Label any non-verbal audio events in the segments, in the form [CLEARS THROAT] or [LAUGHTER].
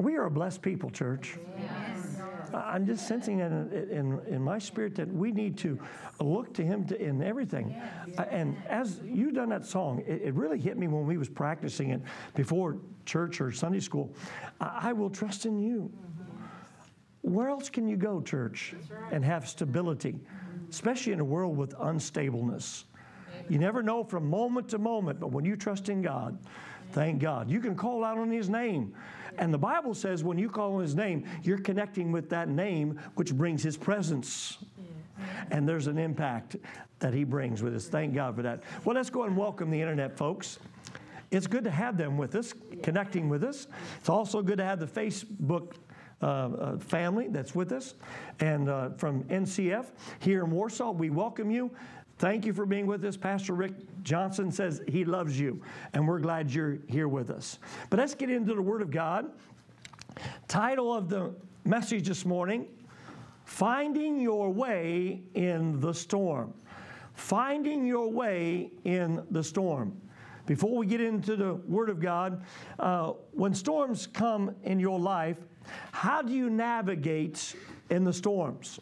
We are a blessed people, church. I'm just sensing that in, in, in, my spirit that we need to look to Him to, in everything. Uh, and as you done that song, it, it, really hit me when we was practicing it before church or Sunday school. I, I will trust in you. Where else can you go, church, and have stability, especially in a world with unstableness? You never know from moment to moment, but when you trust in God, thank God. You can call out on His name. And the Bible says when you call on His name, you're connecting with that name, which brings His presence. And there's an impact that He brings with us. Thank God for that. Well, let's go and welcome the internet folks. It's good to have them with us, connecting with us. It's also good to have the Facebook uh, uh, family that's with us. And uh, from NCF here in Warsaw, we welcome you. Thank you for being with us. Pastor Rick Johnson says he loves you, and we're glad you're here with us. But let's get into the Word of God. Title of the message this morning Finding Your Way in the Storm. Finding Your Way in the Storm. Before we get into the Word of God, uh, when storms come in your life, how do you navigate in the storms?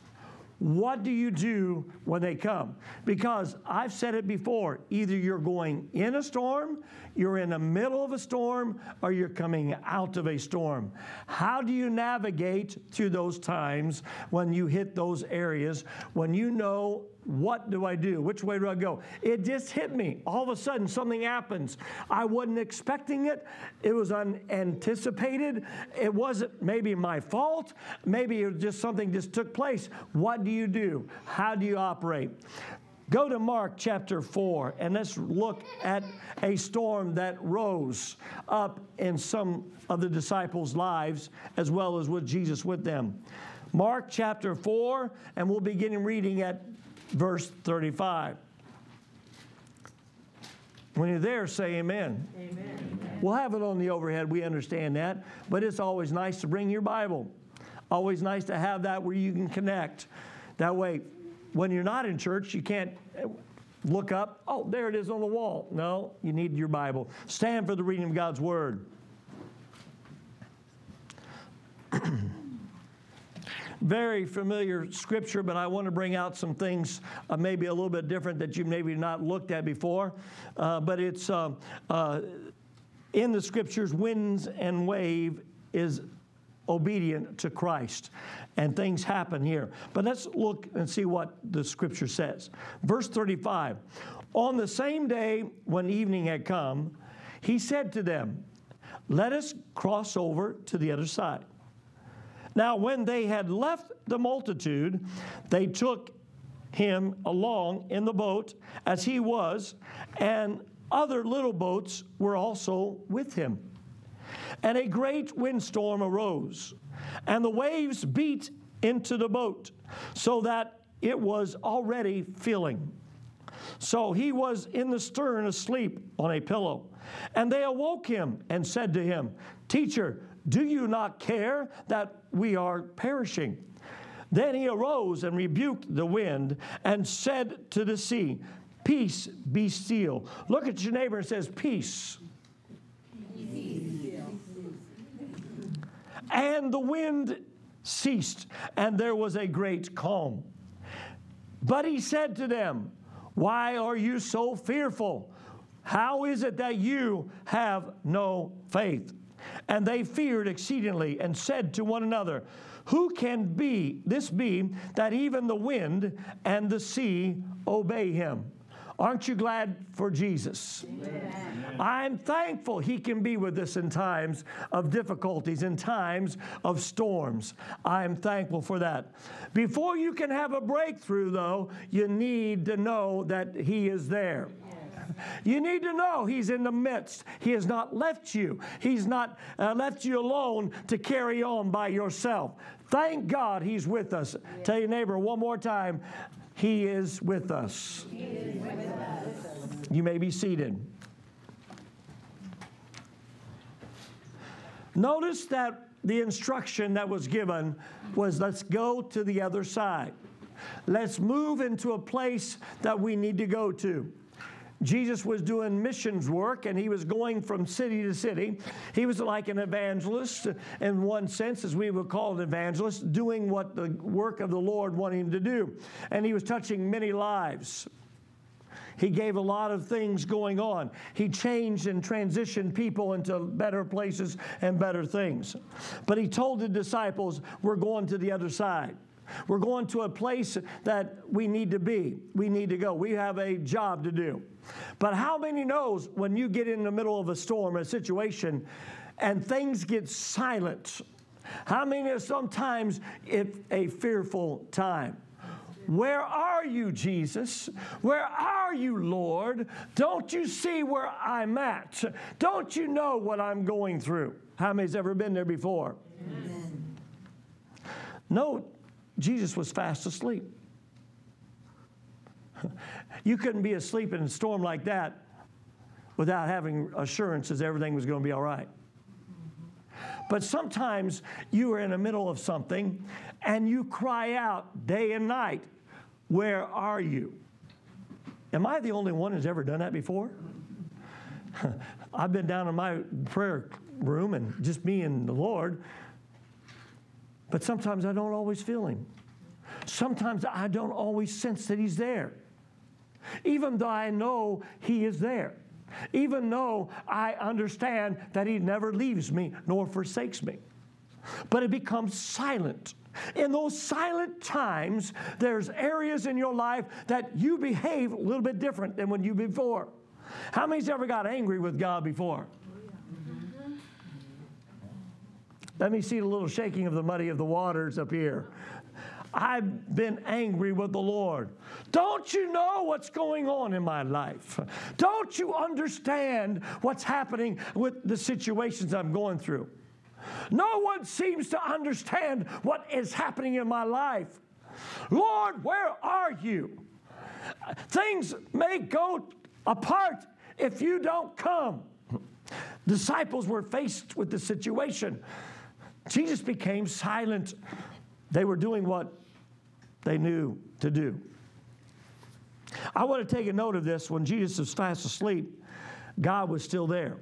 What do you do when they come? Because I've said it before either you're going in a storm, you're in the middle of a storm, or you're coming out of a storm. How do you navigate through those times when you hit those areas, when you know what do I do? Which way do I go? It just hit me. All of a sudden, something happens. I wasn't expecting it. It was unanticipated. It wasn't maybe my fault. Maybe it was just something just took place. What do you do? How do you operate? Go to Mark chapter 4 and let's look at a storm that rose up in some of the disciples' lives as well as with Jesus with them. Mark chapter 4, and we'll begin reading at verse 35. When you're there, say amen. amen. We'll have it on the overhead. We understand that. But it's always nice to bring your Bible. Always nice to have that where you can connect. That way, when you're not in church, you can't look up, oh, there it is on the wall. No, you need your Bible. Stand for the reading of God's Word. [CLEARS THROAT] very familiar scripture, but I want to bring out some things uh, maybe a little bit different that you maybe not looked at before. Uh, but it's uh, uh, in the scriptures, winds and wave is obedient to Christ. And things happen here. But let's look and see what the scripture says. Verse 35 On the same day when evening had come, he said to them, Let us cross over to the other side. Now, when they had left the multitude, they took him along in the boat as he was, and other little boats were also with him. And a great windstorm arose, and the waves beat into the boat, so that it was already filling. So he was in the stern asleep on a pillow. And they awoke him and said to him, Teacher, do you not care that we are perishing? Then he arose and rebuked the wind and said to the sea, Peace, be still. Look at your neighbor and says, Peace. And the wind ceased, and there was a great calm. But he said to them, Why are you so fearful? How is it that you have no faith? And they feared exceedingly and said to one another, Who can be this be that even the wind and the sea obey him? Aren't you glad for Jesus? Amen. I'm thankful He can be with us in times of difficulties, in times of storms. I'm thankful for that. Before you can have a breakthrough, though, you need to know that He is there. You need to know He's in the midst. He has not left you, He's not uh, left you alone to carry on by yourself. Thank God He's with us. Yeah. Tell your neighbor one more time He is with us. You may be seated. Notice that the instruction that was given was let's go to the other side. Let's move into a place that we need to go to. Jesus was doing missions work and he was going from city to city. He was like an evangelist in one sense, as we would call an evangelist, doing what the work of the Lord wanted him to do. And he was touching many lives. He gave a lot of things going on. He changed and transitioned people into better places and better things. But he told the disciples, We're going to the other side. We're going to a place that we need to be. We need to go. We have a job to do. But how many knows when you get in the middle of a storm, a situation, and things get silent? How many are sometimes it's a fearful time? Where are you, Jesus? Where are you, Lord? Don't you see where I'm at? Don't you know what I'm going through? How many's ever been there before? Amen. No, Jesus was fast asleep. [LAUGHS] You couldn't be asleep in a storm like that without having assurances everything was going to be all right. But sometimes you are in the middle of something and you cry out day and night, Where are you? Am I the only one who's ever done that before? [LAUGHS] I've been down in my prayer room and just me and the Lord, but sometimes I don't always feel Him. Sometimes I don't always sense that He's there even though I know He is there, even though I understand that He never leaves me nor forsakes me. But it becomes silent. In those silent times, there's areas in your life that you behave a little bit different than when you before. How many's ever got angry with God before? Let me see the little shaking of the muddy of the waters up here. I've been angry with the Lord. Don't you know what's going on in my life? Don't you understand what's happening with the situations I'm going through? No one seems to understand what is happening in my life. Lord, where are you? Things may go apart if you don't come. Disciples were faced with the situation. Jesus became silent. They were doing what they knew to do. I want to take a note of this. When Jesus was fast asleep, God was still there.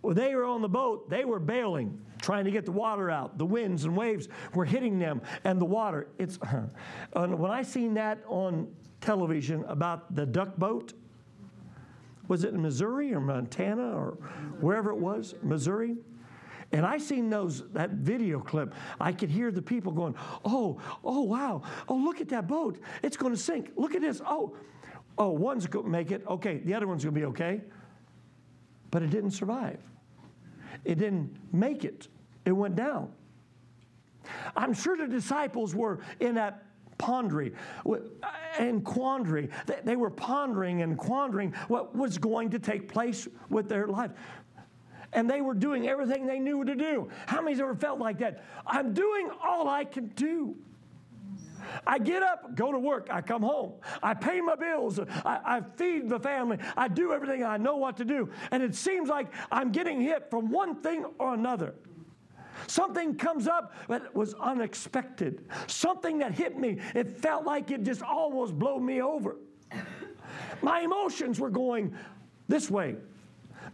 When they were on the boat, they were bailing, trying to get the water out. The winds and waves were hitting them, and the water. It's [CLEARS THROAT] when I seen that on television about the duck boat. Was it in Missouri or Montana or wherever it was? Missouri. And I seen those that video clip. I could hear the people going, "Oh, oh, wow! Oh, look at that boat! It's going to sink! Look at this! Oh, oh, one's going to make it. Okay, the other one's going to be okay." But it didn't survive. It didn't make it. It went down. I'm sure the disciples were in that pondering uh, and quandary. They were pondering and quandering what was going to take place with their life and they were doing everything they knew to do. How many's ever felt like that? I'm doing all I can do. I get up, go to work, I come home, I pay my bills, I, I, feed the family, I do everything I know what to do. And it seems like I'm getting hit from one thing or another. Something comes up that was unexpected, something that hit me. It felt like it just almost blew me over. My emotions were going this way,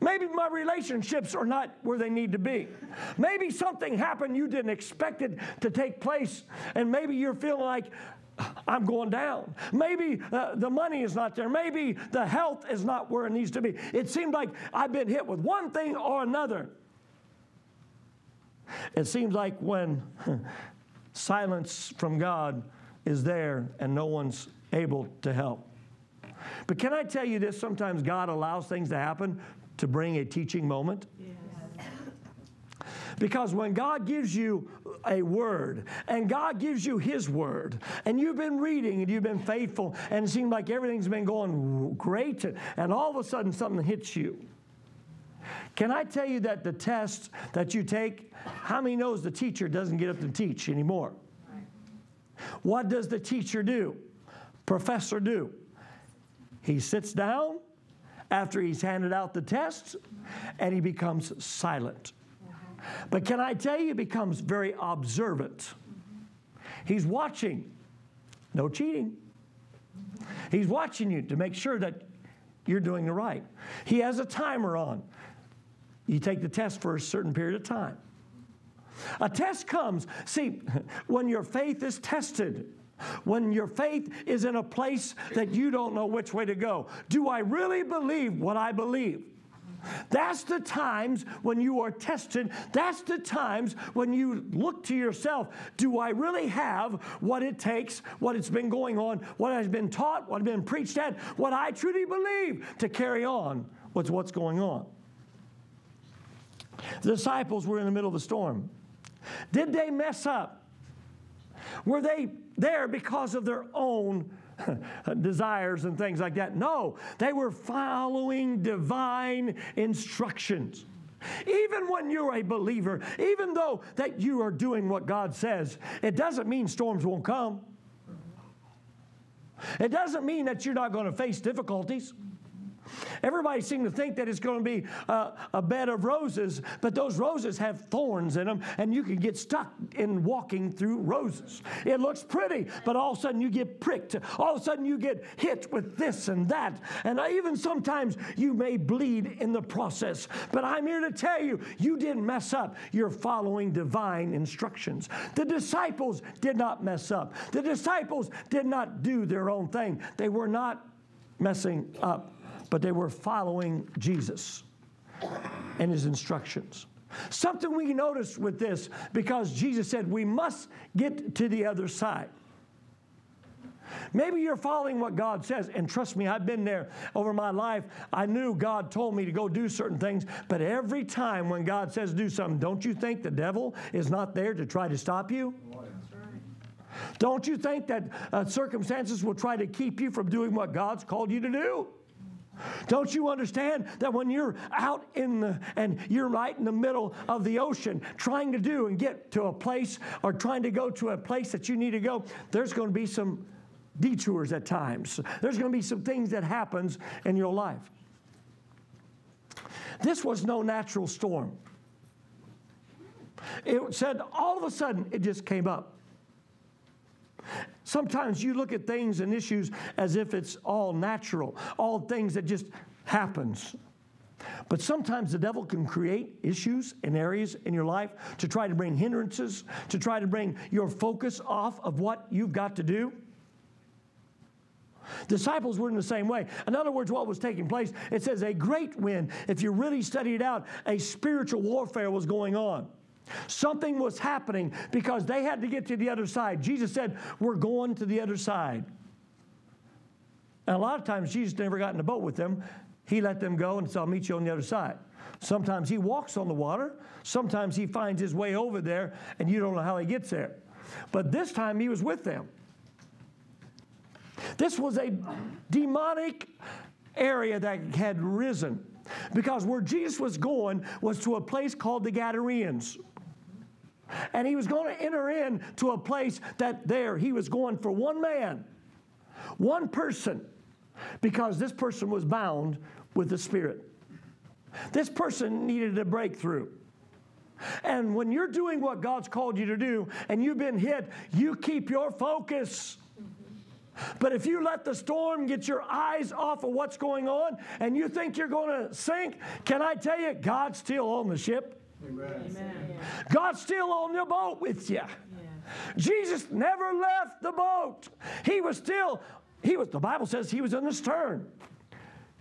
Maybe my relationships are not where they need to be. Maybe something happened you didn't expect it to take place, and maybe you're feeling like, I'm going down. Maybe uh, the money is not there. Maybe the health is not where it needs to be. It seems like I've been hit with one thing or another. It seems like when [LAUGHS] silence from God is there and no one's able to help. But can I tell you this? Sometimes God allows things to happen to bring a teaching moment? Because when God gives you a word and God gives you His word, and you've been reading and you've been faithful, and it seems like everything's been going great, and all of a sudden something hits you. Can I tell you that the test that you take, how many knows the teacher doesn't get up to teach anymore? What does the teacher do? Professor do? He sits down after he's handed out the tests and he becomes silent. But can I tell you, he becomes very observant. He's watching. No cheating. He's watching you to make sure that you're doing the right. He has a timer on. You take the test for a certain period of time. A test comes, see, [LAUGHS] when your faith is tested, when your faith is in a place that you don't know which way to go. Do I really believe what I believe? That's the times when you are tested. That's the times when you look to yourself. Do I really have what it takes, what it's been going on, what has been taught, what has been preached at, what I truly believe to carry on with what's going on? The disciples were in the middle of the storm. Did they mess up? Were they there because of their own [LAUGHS] desires and things like that. No, they were following divine instructions. Even when you're a believer, even though that you are doing what God says, it doesn't mean storms won't come. It doesn't mean that you're not going to face difficulties. Everybody seems to think that it's going to be a, a, bed of roses, but those roses have thorns in them, and you can get stuck in walking through roses. It looks pretty, but all of a sudden you get pricked. All of a sudden you get hit with this and that, and even sometimes you may bleed in the process. But I'm here to tell you, you didn't mess up. You're following divine instructions. The disciples did not mess up. The disciples did not do their own thing. They were not messing up but they were following Jesus and his instructions. Something we notice with this because Jesus said we must get to the other side. Maybe you're following what God says, and trust me, I've been there over my life. I knew God told me to go do certain things, but every time when God says do something, don't you think the devil is not there to try to stop you? Don't you think that uh, circumstances will try to keep you from doing what God's called you to do? Don't you understand that when you're out in the, and you're right in the middle of the ocean trying to do and get to a place or trying to go to a place that you need to go, there's going to be some detours at times. There's going to be some things that happens in your life. This was no natural storm. It said all of a sudden it just came up. Sometimes you look at things and issues as if it's all natural, all things that just happens. But sometimes the devil can create issues and areas in your life to try to bring hindrances, to try to bring your focus off of what you've got to do. Disciples were in the same way. In other words, what was taking place, it says a great wind. If you really study it out, a spiritual warfare was going on. Something was happening because they had to get to the other side. Jesus said, We're going to the other side. And a lot of times, Jesus never got in the boat with them. He let them go and said, I'll meet you on the other side. Sometimes he walks on the water. Sometimes he finds his way over there, and you don't know how he gets there. But this time, he was with them. This was a demonic area that had risen because where Jesus was going was to a place called the Gadarenes. And he was going to enter in to a place that there he was going for one man, one person, because this person was bound with the Spirit. This person needed a breakthrough. And when you're doing what God's called you to do and you've been hit, you keep your focus. But if you let the storm get your eyes off of what's going on and you think you're going to sink, can I tell you, God's still on the ship? Amen. God's still on the boat with you. Yeah. Jesus never left the boat. He was still, he was, the Bible says he was in the stern.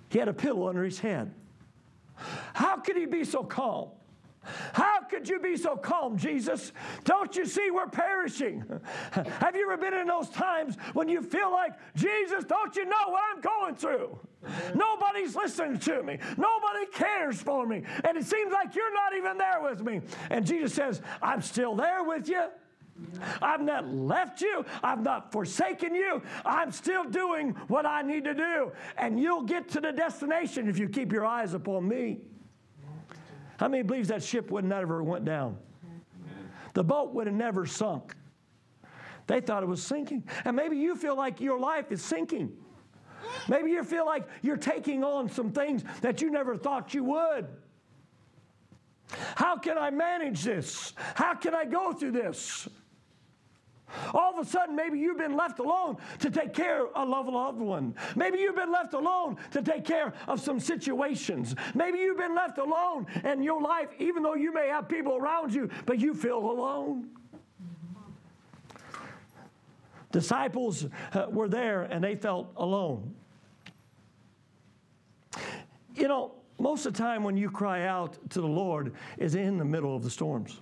He had a pillow under his head. How could he be so calm? How could you be so calm, Jesus? Don't you see we're perishing? [LAUGHS] Have you ever been in those times when you feel like, Jesus, don't you know what I'm going through? Nobody's listening to me. Nobody cares for me. And it seems like you're not even there with me. And Jesus says, I'm still there with you. I've not left you. I've not forsaken you. I'm still doing what I need to do. And you'll get to the destination if you keep your eyes upon me. How many believes that ship would never went down? The boat would have never sunk. They thought it was sinking. And maybe you feel like your life is sinking. Maybe you feel like you're taking on some things that you never thought you would. How can I manage this? How can I go through this? All of a sudden, maybe you've been left alone to take care of a loved one. Maybe you've been left alone to take care of some situations. Maybe you've been left alone in your life, even though you may have people around you, but you feel alone. Disciples uh, were there and they felt alone. You know, most of the time when you cry out to the Lord is in the middle of the storms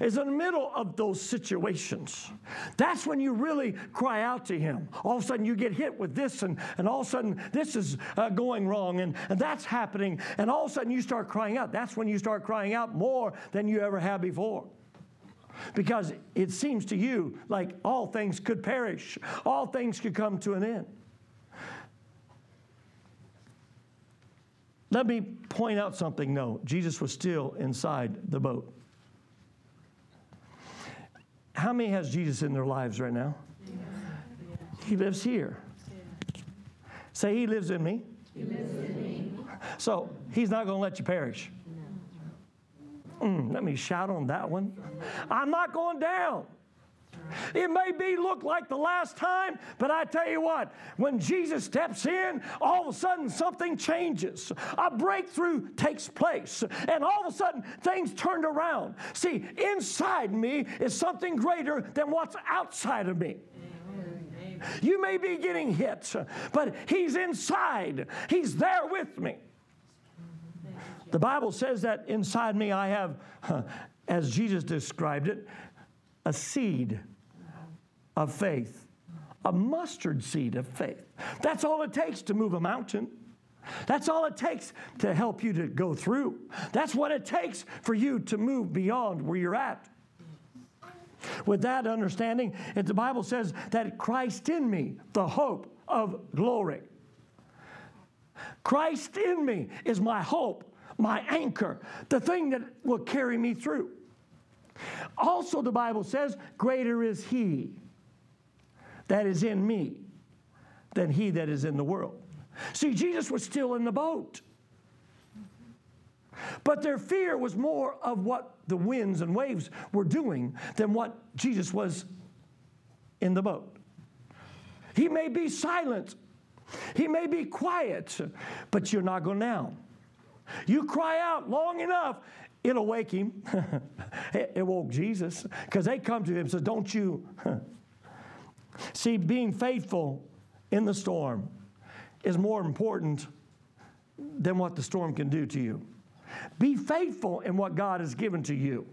is in the middle of those situations. That's when you really cry out to Him. All of a sudden, you get hit with this, and, and all of a sudden, this is uh, going wrong, and, and that's happening. And all of a sudden, you start crying out. That's when you start crying out more than you ever have before. Because it seems to you like all things could perish, all things could come to an end. Let me point out something, though. Jesus was still inside the boat. How many has Jesus in their lives right now? He lives here. Say, He lives in me. He lives in me. So He's not going to let you perish. Mm, let me shout on that one. I'm not going down. It may be look like the last time, but I tell you what, when Jesus steps in, all of a sudden something changes. A breakthrough takes place, and all of a sudden things turned around. See, inside me is something greater than what's outside of me. You may be getting hit, but He's inside. He's there with me. The Bible says that inside me I have, as Jesus described it, a seed of faith, a mustard seed of faith. That's all it takes to move a mountain. That's all it takes to help you to go through. That's what it takes for you to move beyond where you're at. With that understanding, the Bible says that Christ in me, the hope of glory. Christ in me is my hope, my anchor, the thing that will carry me through. Also, the Bible says, Greater is He that is in me than He that is in the world. See, Jesus was still in the boat. But their fear was more of what the winds and waves were doing than what Jesus was in the boat. He may be silent, he may be quiet, but you're not going down. You cry out long enough, it'll wake him. [LAUGHS] it woke Jesus because they come to him and says, Don't you? [LAUGHS] See, being faithful in the storm is more important than what the storm can do to you. Be faithful in what God has given to you,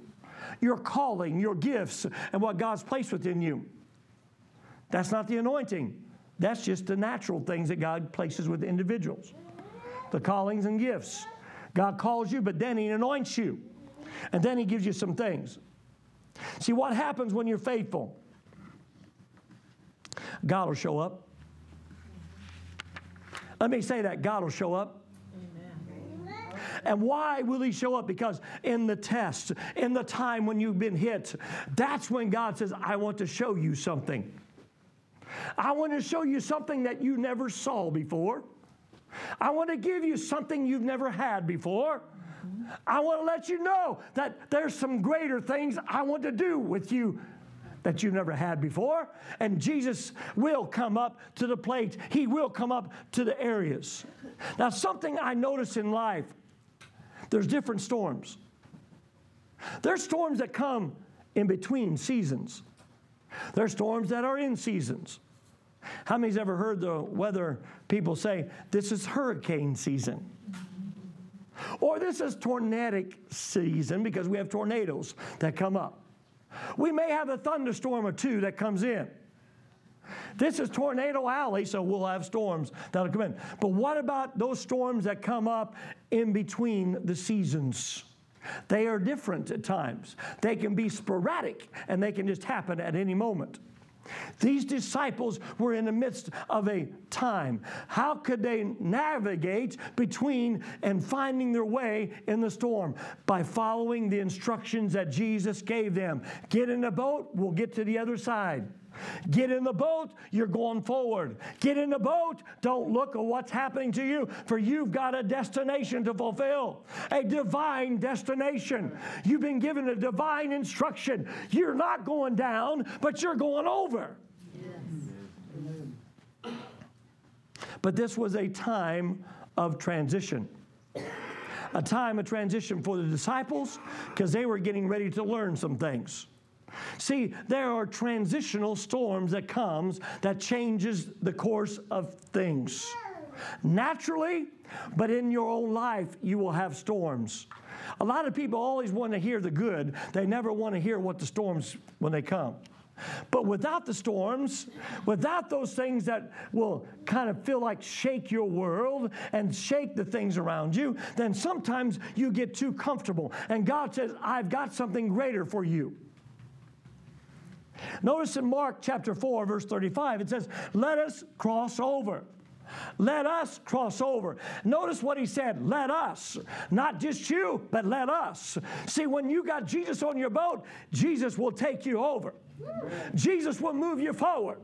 your calling, your gifts, and what God's placed within you. That's not the anointing. That's just the natural things that God places with individuals. The callings and gifts. God calls you, but then He anoints you. And then He gives you some things. See, what happens when you're faithful? God will show up. Let me say that God will show up. And why will he show up? Because in the test, in the time when you've been hit, that's when God says, I want to show you something. I want to show you something that you never saw before. I want to give you something you've never had before. I want to let you know that there's some greater things I want to do with you that you've never had before. And Jesus will come up to the plate, He will come up to the areas. Now, something I notice in life there's different storms. There's storms that come in between seasons, there's storms that are in seasons. How many's ever heard the weather people say, this is hurricane season? Or this is tornadic season because we have tornadoes that come up. We may have a thunderstorm or two that comes in. This is Tornado Alley, so we'll have storms that'll come in. But what about those storms that come up in between the seasons? They are different at times. They can be sporadic and they can just happen at any moment. These disciples were in the midst of a time. How could they navigate between and finding their way in the storm? By following the instructions that Jesus gave them. Get in a boat, we'll get to the other side. Get in the boat, you're going forward. Get in the boat, don't look at what's happening to you, for you've got a destination to fulfill, a divine destination. You've been given a divine instruction. You're not going down, but you're going over. But this was a time of transition. A time of transition for the disciples because they were getting ready to learn some things. See, there are transitional storms that comes that changes the course of things. Naturally, but in your own life you will have storms. A lot of people always want to hear the good. They never want to hear what the storms when they come. But without the storms, without those things that will kind of feel like shake your world and shake the things around you, then sometimes you get too comfortable. And God says, I've got something greater for you. Notice in Mark chapter 4, verse 35, it says, Let us cross over. Let us cross over. Notice what he said let us. Not just you, but let us. See, when you got Jesus on your boat, Jesus will take you over. Jesus will move you forward.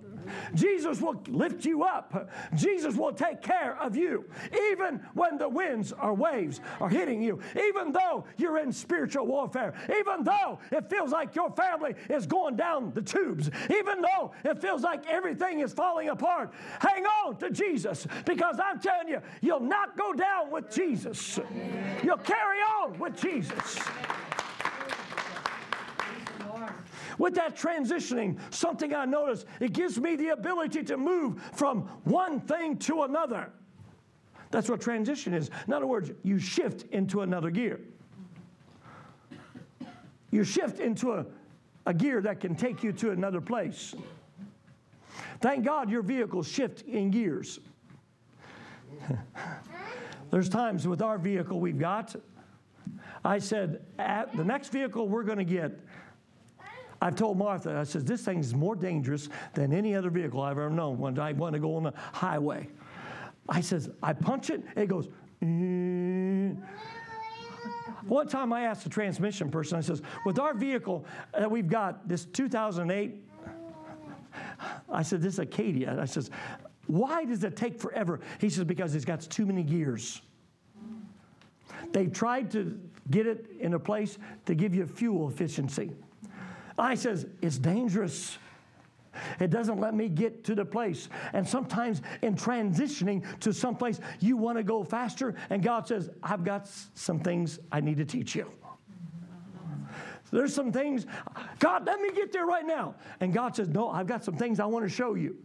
Jesus will lift you up. Jesus will take care of you, even when the winds or waves are hitting you, even though you're in spiritual warfare, even though it feels like your family is going down the tubes, even though it feels like everything is falling apart. Hang on to Jesus because I'm telling you, you'll not go down with Jesus, you'll carry on with Jesus. With that transitioning, something I notice, it gives me the ability to move from one thing to another. That's what transition is. In other words, you shift into another gear. You shift into a, a gear that can take you to another place. Thank God your vehicles shift in gears. [LAUGHS] There's times with our vehicle we've got, I said, the next vehicle we're going to get, I've told Martha, I said, this thing is more dangerous than any other vehicle I've ever known when I want to go on the highway. I says, I punch it, it goes, mm. One time I asked the transmission person, I says, with our vehicle that we've got, this 2008, I said, this is Acadia. I says, why does it take forever? He says, because it's got too many gears. They tried to get it in a place to give you fuel efficiency. I says, it's dangerous. It doesn't let me get to the place. And sometimes in transitioning to someplace, you want to go faster, and God says, I've got some things I need to teach you. There's some things, God, let me get there right now. And God says, No, I've got some things I want to show you.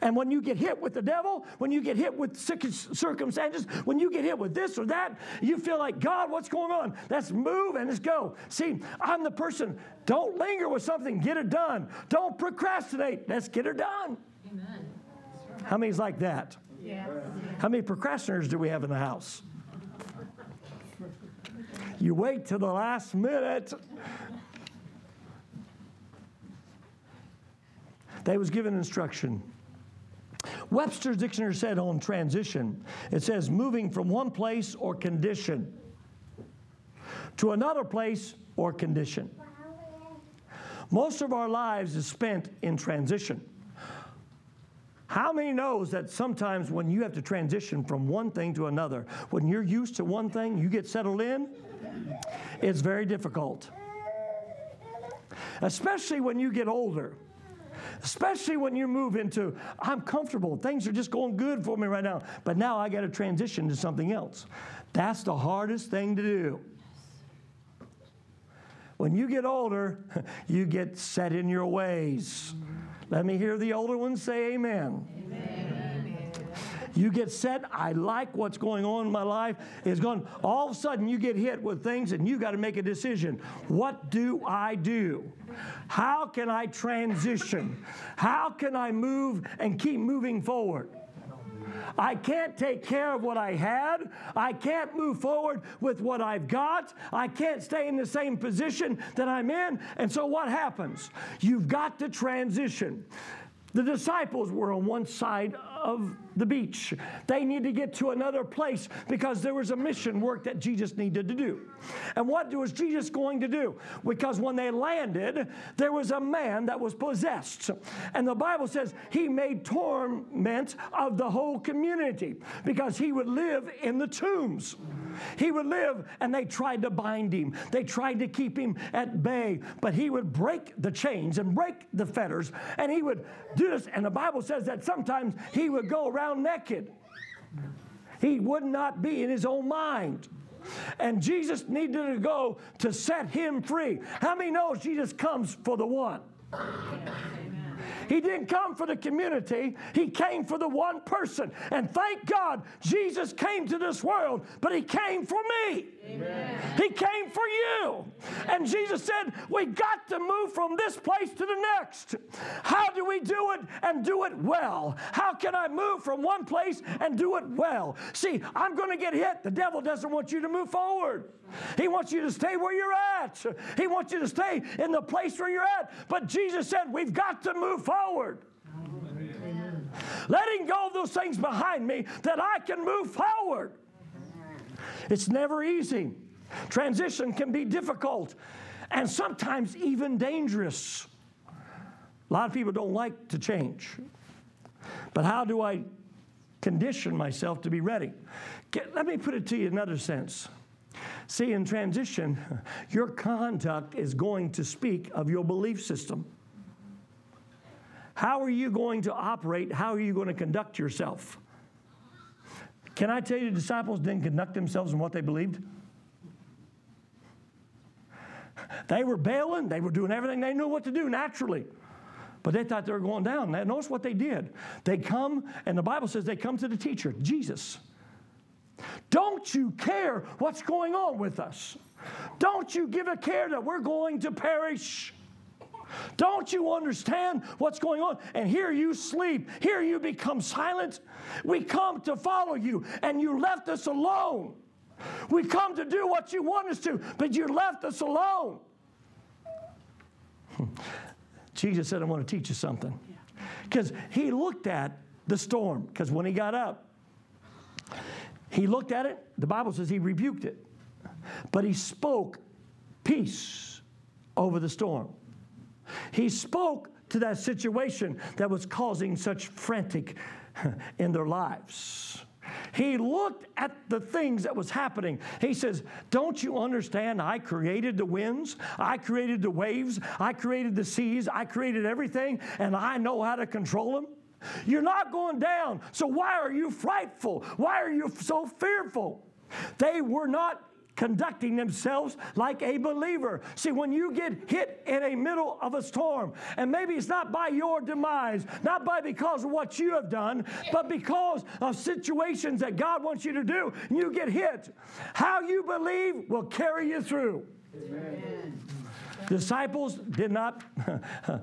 And when you get hit with the devil, when you get hit with circumstances, when you get hit with this or that, you feel like, God, what's going on? Let's move and let's go. See, I'm the person. Don't linger with something, get it done. Don't procrastinate, let's get it done. Amen. How many's like that? Yeah. How many procrastinators do we have in the house? You wait till the last minute. They was given instruction Webster's dictionary said on transition, it says moving from one place or condition to another place or condition. Most of our lives is spent in transition. How many knows that sometimes when you have to transition from one thing to another, when you're used to one thing, you get settled in, it's very difficult. Especially when you get older especially when you move into, I'm comfortable, things are just going good for me right now, but now I got to transition to something else. That's the hardest thing to do. When you get older, [LAUGHS] you get set in your ways. Let me hear the older ones say amen. amen. You get set, I like what's going on in my life. It's going, all of a sudden you get hit with things and you got to make a decision. What do I do? How can I transition? How can I move and keep moving forward? I can't take care of what I had. I can't move forward with what I've got. I can't stay in the same position that I'm in. And so what happens? You've got to transition. The disciples were on one side of the beach. They needed to get to another place because there was a mission work that Jesus needed to do. And what was Jesus going to do? Because when they landed, there was a man that was possessed. And the Bible says he made torment of the whole community because he would live in the tombs. He would live, and they tried to bind him. They tried to keep him at bay, but he would break the chains and break the fetters, and he would do this. And the Bible says that sometimes he would go around naked. He would not be in his own mind. And Jesus needed to go to set him free. How many knows Jesus comes for the one? He didn't come for the community, He came for the one person. And thank God Jesus came to this world, but He came for me. Amen. He came for you. And Jesus said, We got to move from this place to the next. How do we do it and do it well? How can I move from one place and do it well? See, I'm going to get hit. The devil doesn't want you to move forward. He wants you to stay where you're at. He wants you to stay in the place where you're at. But Jesus said, We've got to move forward. Amen. Letting go of those things behind me that I can move forward. It's never easy. Transition can be difficult and sometimes even dangerous. A lot of people don't like to change. But how do I condition myself to be ready? Let me put it to you in another sense. See, in transition, your conduct is going to speak of your belief system. How are you going to operate? How are you going to conduct yourself? Can I tell you, the disciples didn't conduct themselves in what they believed? They were bailing, they were doing everything they knew what to do naturally. But they thought they were going down. Now, notice what they did. They come, and the Bible says they come to the teacher, Jesus. Don't you care what's going on with us? Don't you give a care that we're going to perish? Don't you understand what's going on? And here you sleep. Here you become silent. We come to follow you, and you left us alone. We come to do what you want us to, but you left us alone. Hmm. Jesus said, I want to teach you something. Because he looked at the storm, because when he got up, he looked at it, the Bible says he rebuked it, but he spoke peace over the storm. He spoke to that situation that was causing such frantic [LAUGHS] in their lives. He looked at the things that was happening. He says, Don't you understand? I created the winds, I created the waves, I created the seas, I created everything, and I know how to control them. You're not going down. So why are you frightful? Why are you so fearful? They were not conducting themselves like a believer. See, when you get hit in a middle of a storm, and maybe it's not by your demise, not by because of what you have done, but because of situations that God wants you to do, and you get hit, how you believe will carry you through. Amen. Disciples did not [LAUGHS]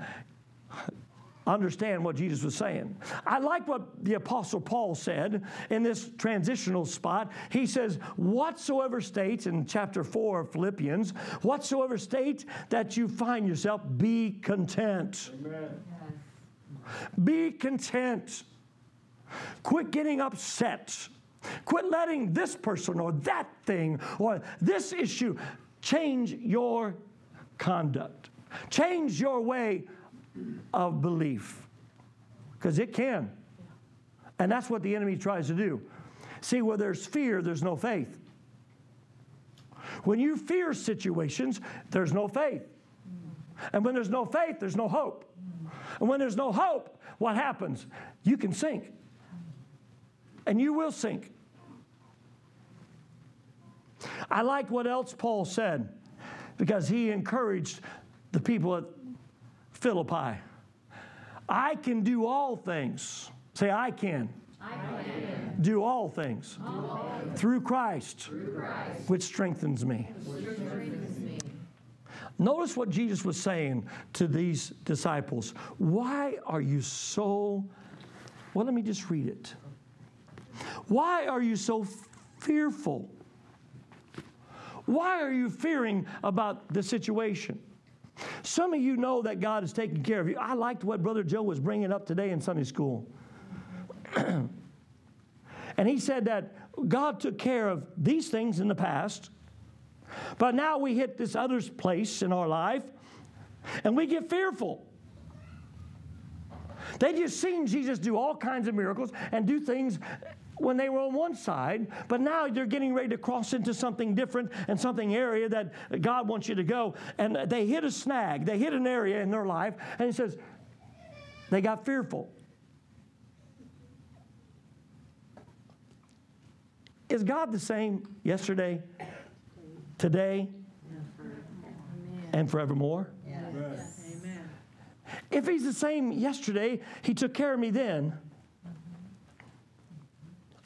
understand what Jesus was saying. I like what the Apostle Paul said in this transitional spot. He says, Whatsoever state, in chapter 4 of Philippians, whatsoever state that you find yourself, be content. Amen. Be content. Quit getting upset. Quit letting this person or that thing or this issue change your conduct. Change your way of belief. Because it can. And that's what the enemy tries to do. See, where there's fear, there's no faith. When you fear situations, there's no faith. And when there's no faith, there's no hope. And when there's no hope, what happens? You can sink. And you will sink. I like what else Paul said because he encouraged the people at Philippi. I can do all things. Say, I can. I can. Do all things, all things. Through, Christ, through Christ, which strengthens me. Which strengthens me. Notice what Jesus was saying to these disciples. Why are you so, well, let me just read it. Why are you so fearful? Why are you fearing about the situation? Some of you know that God is taking care of you. I liked what Brother Joe was bringing up today in Sunday school. [CLEARS THROAT] and he said that God took care of these things in the past, but now we hit this other place in our life and we get fearful. They just seen Jesus do all kinds of miracles and do things when they were on one side, but now they're getting ready to cross into something different and something area that God wants you to go. And they hit a snag, they hit an area in their life, and He says, they got fearful. Is God the same yesterday, today, and forevermore? Yes. Amen. If He's the same yesterday, He took care of me then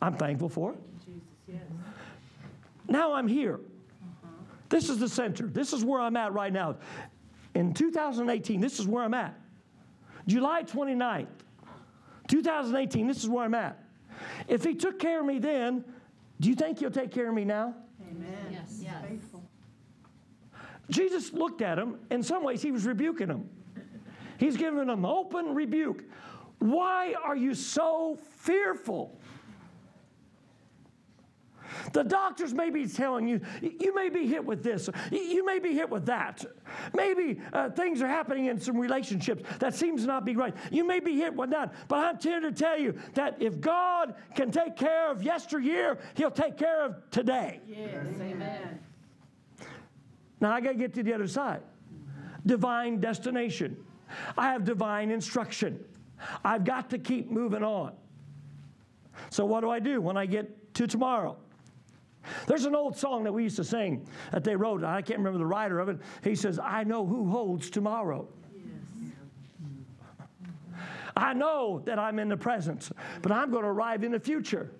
I'm thankful for it. Now I'm here. This is the center. This is where I'm at right now. In 2018, this is where I'm at. July 29th, 2018, this is where I'm at. If he took care of me then, do you think he'll take care of me now? Amen. Yes. yes. Jesus looked at him. In some ways, he was rebuking him. He's giving him open rebuke. Why are you so fearful? The doctors may be telling you, you may be hit with this, you may be hit with that. Maybe uh, things are happening in some relationships that seems to not be right. You may be hit with that. But I'm here to tell you that if God can take care of yesteryear, He'll take care of today. Yes, amen. Now I got to get to the other side. Divine destination. I have divine instruction. I've got to keep moving on. So, what do I do when I get to tomorrow? There's an old song that we used to sing that they wrote. I can't remember the writer of it. He says, I know who holds tomorrow. I know that I'm in the present, but I'm going to arrive in the future.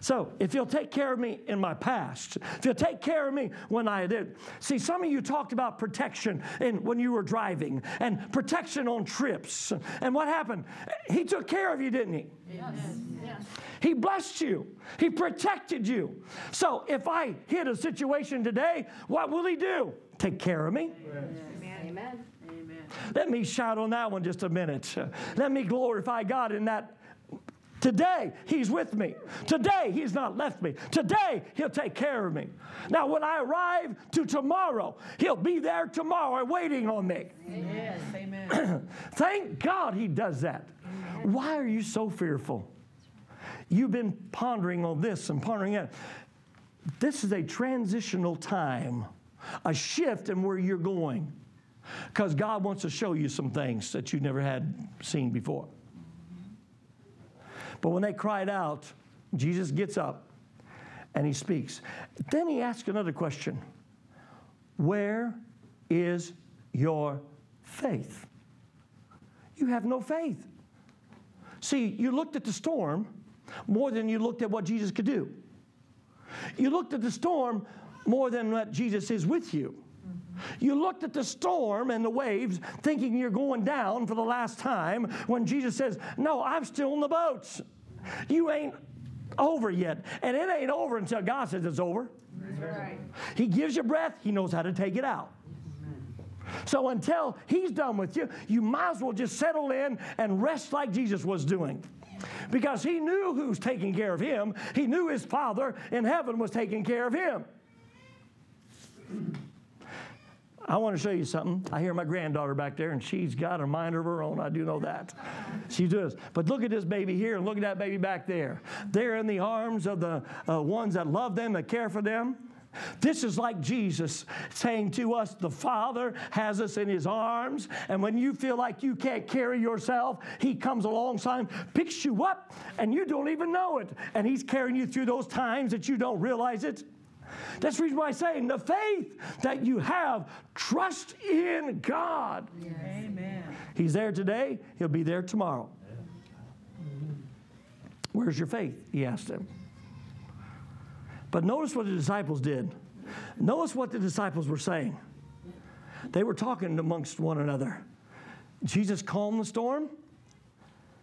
So, if you'll take care of me in my past, if you'll take care of me when I did. See, some of you talked about protection in, when you were driving and protection on trips. And what happened? He took care of you, didn't he? Yes. yes. He blessed you, He protected you. So, if I hit a situation today, what will He do? Take care of me. Amen. Amen. Let me shout on that one just a minute. Let me glorify God in that Today, He's with me. Today, He's not left me. Today, He'll take care of me. Now, when I arrive to tomorrow, He'll be there tomorrow waiting on me. Yes, amen. [CLEARS THROAT] Thank God He does that. Amen. Why are you so fearful? You've been pondering on this and pondering that. This is a transitional time, a shift in where you're going. Because God wants to show you some things that you never had seen before. But when they cried out, Jesus gets up and he speaks. Then he asks another question Where is your faith? You have no faith. See, you looked at the storm more than you looked at what Jesus could do. You looked at the storm more than what Jesus is with you. You looked at the storm and the waves thinking you're going down for the last time when Jesus says, No, I'm still in the boats. You ain't over yet. And it ain't over until God says it's over. Right. He gives you breath, He knows how to take it out. So until He's done with you, you might as well just settle in and rest like Jesus was doing. Because He knew who's taking care of Him, He knew His Father in heaven was taking care of Him. I want to show you something. I hear my granddaughter back there, and she's got a mind of her own. I do know that. [LAUGHS] She does. But look at this baby here, and look at that baby back there. They're in the arms of the uh, ones that love them, that care for them. This is like Jesus saying to us, The Father has us in His arms, and when you feel like you can't carry yourself, He comes alongside, picks you up, and you don't even know it. And He's carrying you through those times that you don't realize it. That's the reason why I say, the faith that you have, trust in God. Yes. Amen. He's there today, He'll be there tomorrow. Where's your faith? He asked him. But notice what the disciples did. Notice what the disciples were saying. They were talking amongst one another. Jesus calmed the storm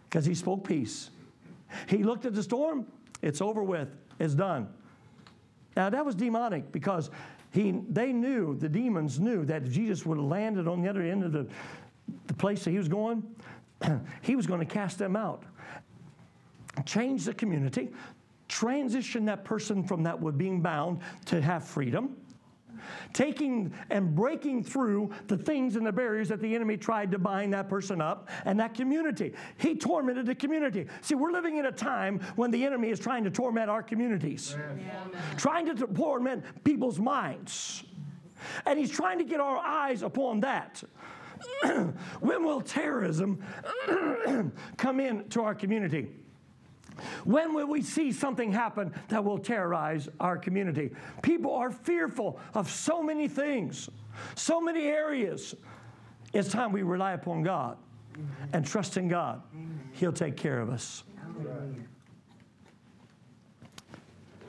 because he spoke peace. He looked at the storm, it's over with, it's done. Now, that was demonic because he, they knew, the demons knew that if Jesus would have landed on the other end of the, the place that he was going, [CLEARS THROAT] he was going to cast them out, change the community, transition that person from that being bound to have freedom taking and breaking through the things and the barriers that the enemy tried to bind that person up and that community. He tormented the community. See, we're living in a time when the enemy is trying to torment our communities, trying to torment people's minds. And he's trying to get our eyes upon that. [CLEARS THROAT] when will terrorism [CLEARS THROAT] come into our community? When will we see something happen that will terrorize our community? People are fearful of so many things, so many areas. It's time we rely upon God and trust in God. He'll take care of us.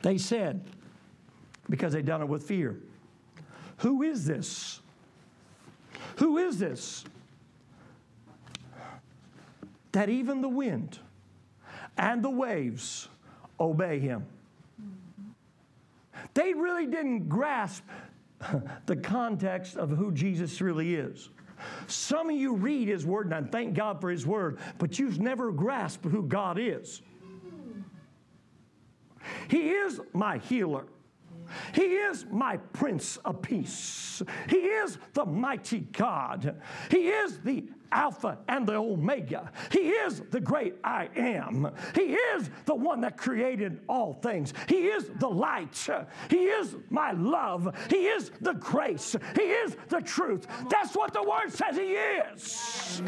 They said, because they done it with fear, Who is this? Who is this? That even the wind, and the waves obey him. They really didn't grasp [LAUGHS] the context of who Jesus really is. Some of you read his word, and I thank God for his word, but you've never grasped who God is. He is my healer. He is my Prince of Peace. He is the mighty God. He is the Alpha and the Omega. He is the great I am. He is the one that created all things. He is the light. He is my love. He is the grace. He is the truth. That's what the word says He is.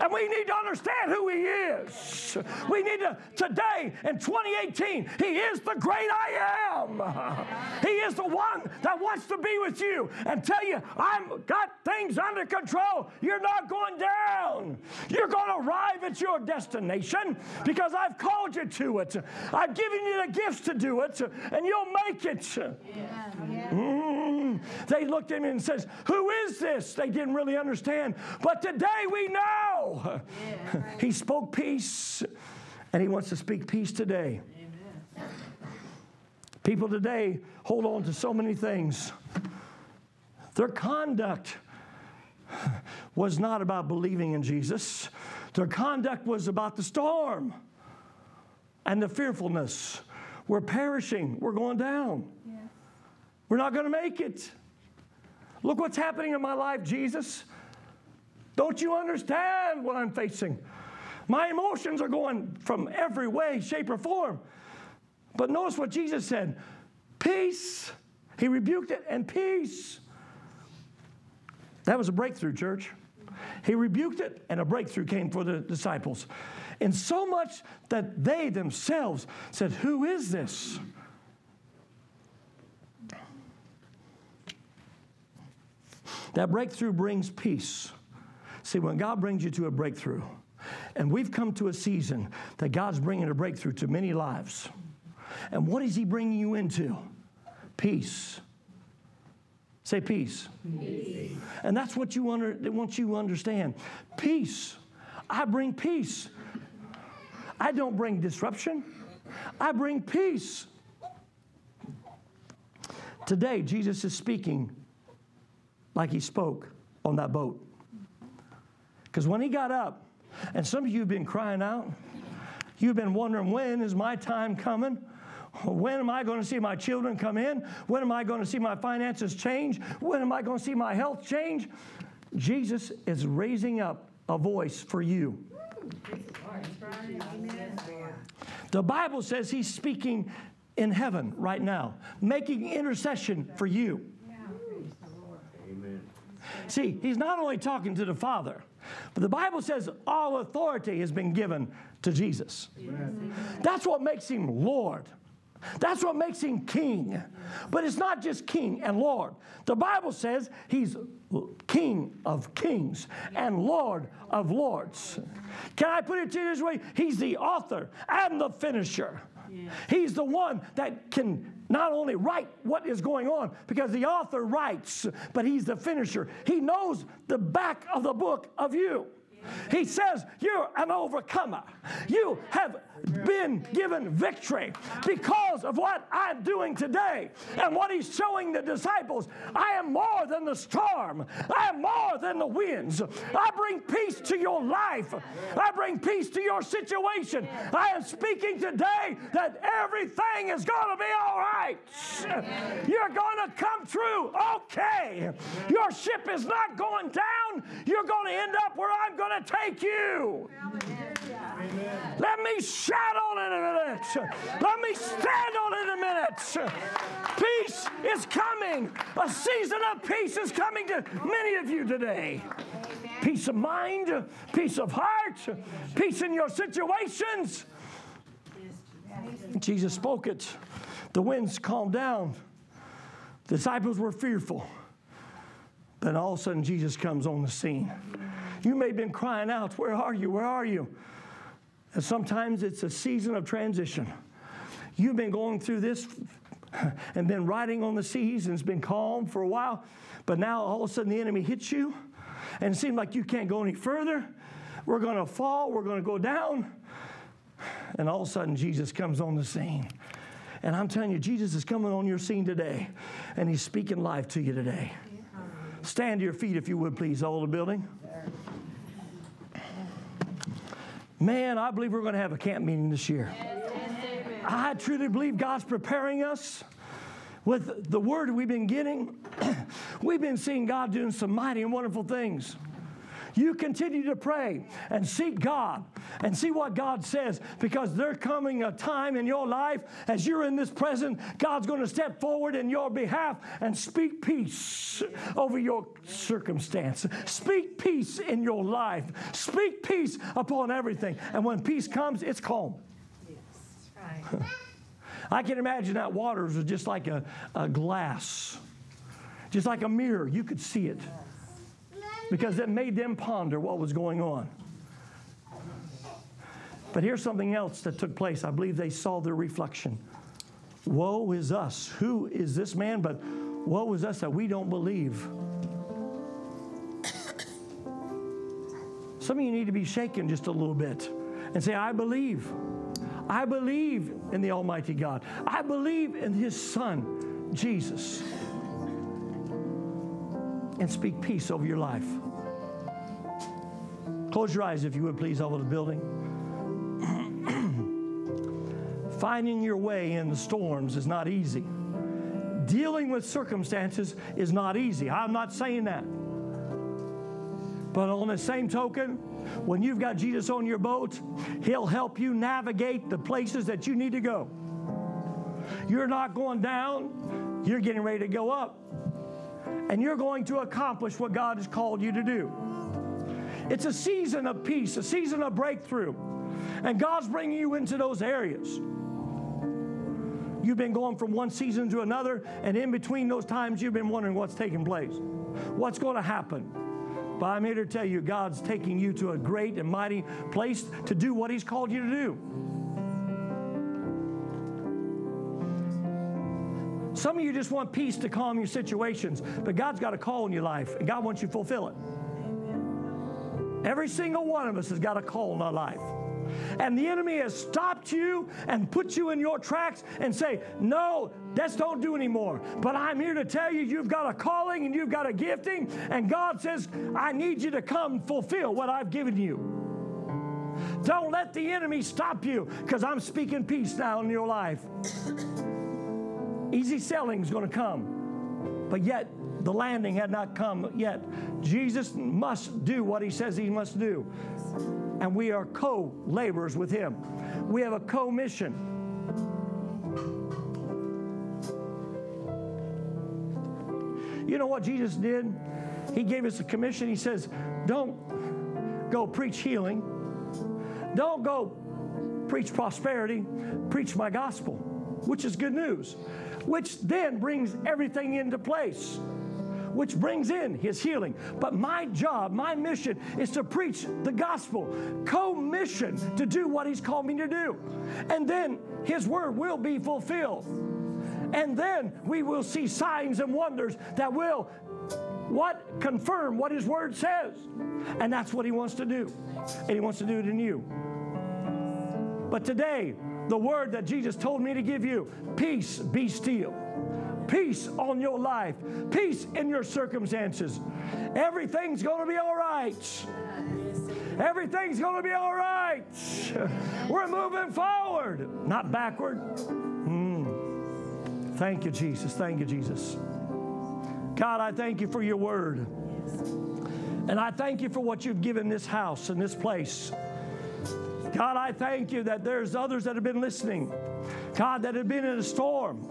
And we need to understand who He is. We need to, today in 2018, He is the great I am. He is the one that wants to be with you and tell you, I've got things under control. You're not going down. You're going to arrive at your destination because I've called you to it. I've given you the gifts to do it, and you'll make it. Mm. They looked at me and says, "Who is this?" They didn't really understand, but today we know. he spoke peace, and he wants to speak peace today. People today hold on to so many things. Their conduct [LAUGHS] was not about believing in Jesus, their conduct was about the storm and the fearfulness. We're perishing, we're going down. Yes. We're not going to make it. Look what's happening in my life, Jesus. Don't you understand what I'm facing? My emotions are going from every way, shape, or form. But notice what Jesus said peace. He rebuked it, and peace. That was a breakthrough, church. He rebuked it, and a breakthrough came for the disciples. And so much that they themselves said, Who is this? That breakthrough brings peace. See, when God brings you to a breakthrough, and we've come to a season that God's bringing a breakthrough to many lives. And what is He bringing you into? Peace. Say peace. peace. And that's what you under, want you to understand. Peace. I bring peace. I don't bring disruption. I bring peace. Today, Jesus is speaking like he spoke on that boat. Because when he got up, and some of you have been crying out, you've been wondering, when is my time coming? When am I going to see my children come in? When am I going to see my finances change? When am I going to see my health change? Jesus is raising up a voice for you. The Bible says he's speaking in heaven right now, making intercession for you. See, he's not only talking to the Father, but the Bible says all authority has been given to Jesus. Amen. That's what makes him Lord. That's what makes him king. But it's not just king and Lord. The Bible says he's king of kings and Lord of lords. Can I put it to you this way? He's the author and the finisher. He's the one that can not only write what is going on, because the author writes, but he's the finisher. He knows the back of the book of you. He says, You're an overcomer. You have been given victory because of what I'm doing today and what He's showing the disciples. I am more than the storm, I am more than the winds. I bring peace to your life, I bring peace to your situation. I am speaking today that everything is going to be all right. You're going to come through okay. Your ship is not going down, you're going to end up where I'm going to take you. Let me shout on it a minute. Let me stand on it a minute. Peace is coming. A season of peace is coming to many of you today. Peace of mind, peace of heart, peace in your situations. Jesus spoke it. The winds calmed down. The disciples were fearful. Then all of a sudden, Jesus comes on the scene. You may have been crying out, Where are you? Where are you? And sometimes it's a season of transition. You've been going through this and been riding on the seas and it's been calm for a while, but now all of a sudden the enemy hits you and it seems like you can't go any further. We're going to fall, we're going to go down. And all of a sudden Jesus comes on the scene. And I'm telling you, Jesus is coming on your scene today, and He's speaking life to you today. Stand to your feet, if you would, please, all the building. Man, I believe we're going to have a camp meeting this year. I truly believe God's preparing us with the word we've been getting. [CLEARS THROAT] we've been seeing God doing some mighty and wonderful things. You continue to pray and seek God and see what God says because there coming a time in your life as you're in this present, God's going to step forward in your behalf and speak peace over your circumstance. Speak peace in your life. Speak peace upon everything. And when peace comes, it's calm. Yes, right. I can imagine that waters was just like a, a glass, just like a mirror. You could see it because it made them ponder what was going on. But here's something else that took place. I believe they saw their reflection. Woe is us. Who is this man? But woe is us that we don't believe. Some of you need to be shaken just a little bit and say, I believe. I believe in the Almighty God. I believe in His Son, Jesus and speak peace over your life. Close your eyes, if you would, please, over the building. [CLEARS THROAT] Finding your way in the storms is not easy. Dealing with circumstances is not easy. I'm not saying that. But on the same token, when you've got Jesus on your boat, He'll help you navigate the places that you need to go. You're not going down, you're getting ready to go up and you're going to accomplish what God has called you to do. It's a season of peace, a season of breakthrough, and God's bringing you into those areas. You've been going from one season to another, and in between those times, you've been wondering what's taking place, what's going to happen. But I'm here to tell you, God's taking you to a great and mighty place to do what He's called you to do. Some of you just want peace to calm your situations, but God's got a call in your life, and God wants you to fulfill it. Every single one of us has got a call in our life. And the enemy has stopped you and put you in your tracks and say, No, that's don't do anymore. But I'm here to tell you, you've got a calling and you've got a gifting, and God says, I need you to come fulfill what I've given you. Don't let the enemy stop you because I'm speaking peace now in your life. Easy selling is going to come, but yet the landing had not come yet. Jesus must do what he says he must do. And we are co laborers with him. We have a co mission. You know what Jesus did? He gave us a commission. He says, Don't go preach healing, don't go preach prosperity, preach my gospel, which is good news which then brings everything into place which brings in his healing. But my job, my mission is to preach the gospel, co mission to do what he's called me to do. And then his word will be fulfilled. And then we will see signs and wonders that will What confirm what his word says. And that's what he wants to do. And he wants to do it in you. But today, the word that Jesus told me to give you, peace be still. Peace on your life, peace in your circumstances. Everything's going to be all right. Everything's going to be all right. We're moving forward, not backward. Mm. Thank you, Jesus. Thank you, Jesus. God, I thank you for your word. And I thank you for what you've given this house and this place. God, I thank you that there's others that have been listening. God, that have been in a storm.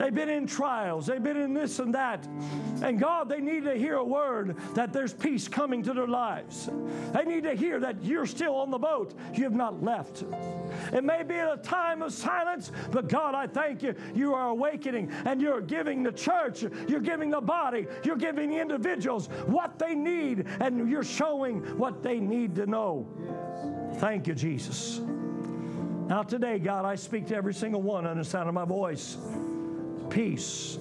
They've been in trials. They've been in this and that. And God, they need to hear a word that there's peace coming to their lives. They need to hear that you're still on the boat. You have not left. It may be a time of silence, but God, I thank you. You are awakening and you're giving the church, you're giving the body, you're giving the individuals what they need, and you're showing what they need to know. Thank you, Jesus. Now, today, God, I speak to every single one under the sound of my voice. Peace,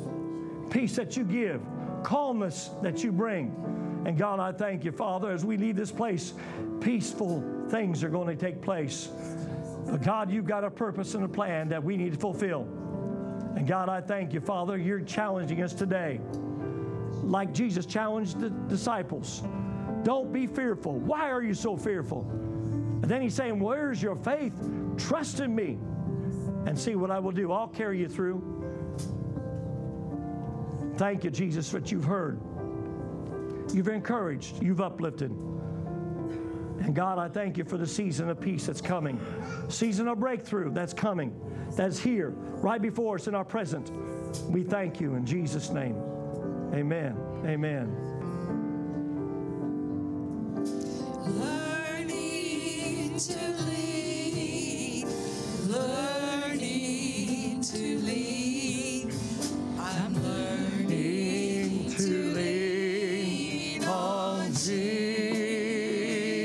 peace that you give, calmness that you bring. And God, I thank you, Father, as we leave this place, peaceful things are going to take place. But God, you've got a purpose and a plan that we need to fulfill. And God, I thank you, Father, you're challenging us today. Like Jesus challenged the disciples. Don't be fearful. Why are you so fearful? And then he's saying, Where's your faith? Trust in me and see what I will do. I'll carry you through. Thank you, Jesus, for what you've heard. You've encouraged, you've uplifted. And God, I thank you for the season of peace that's coming, season of breakthrough that's coming, that's here, right before us in our present. We thank you in Jesus' name. Amen. Amen. Learning to live.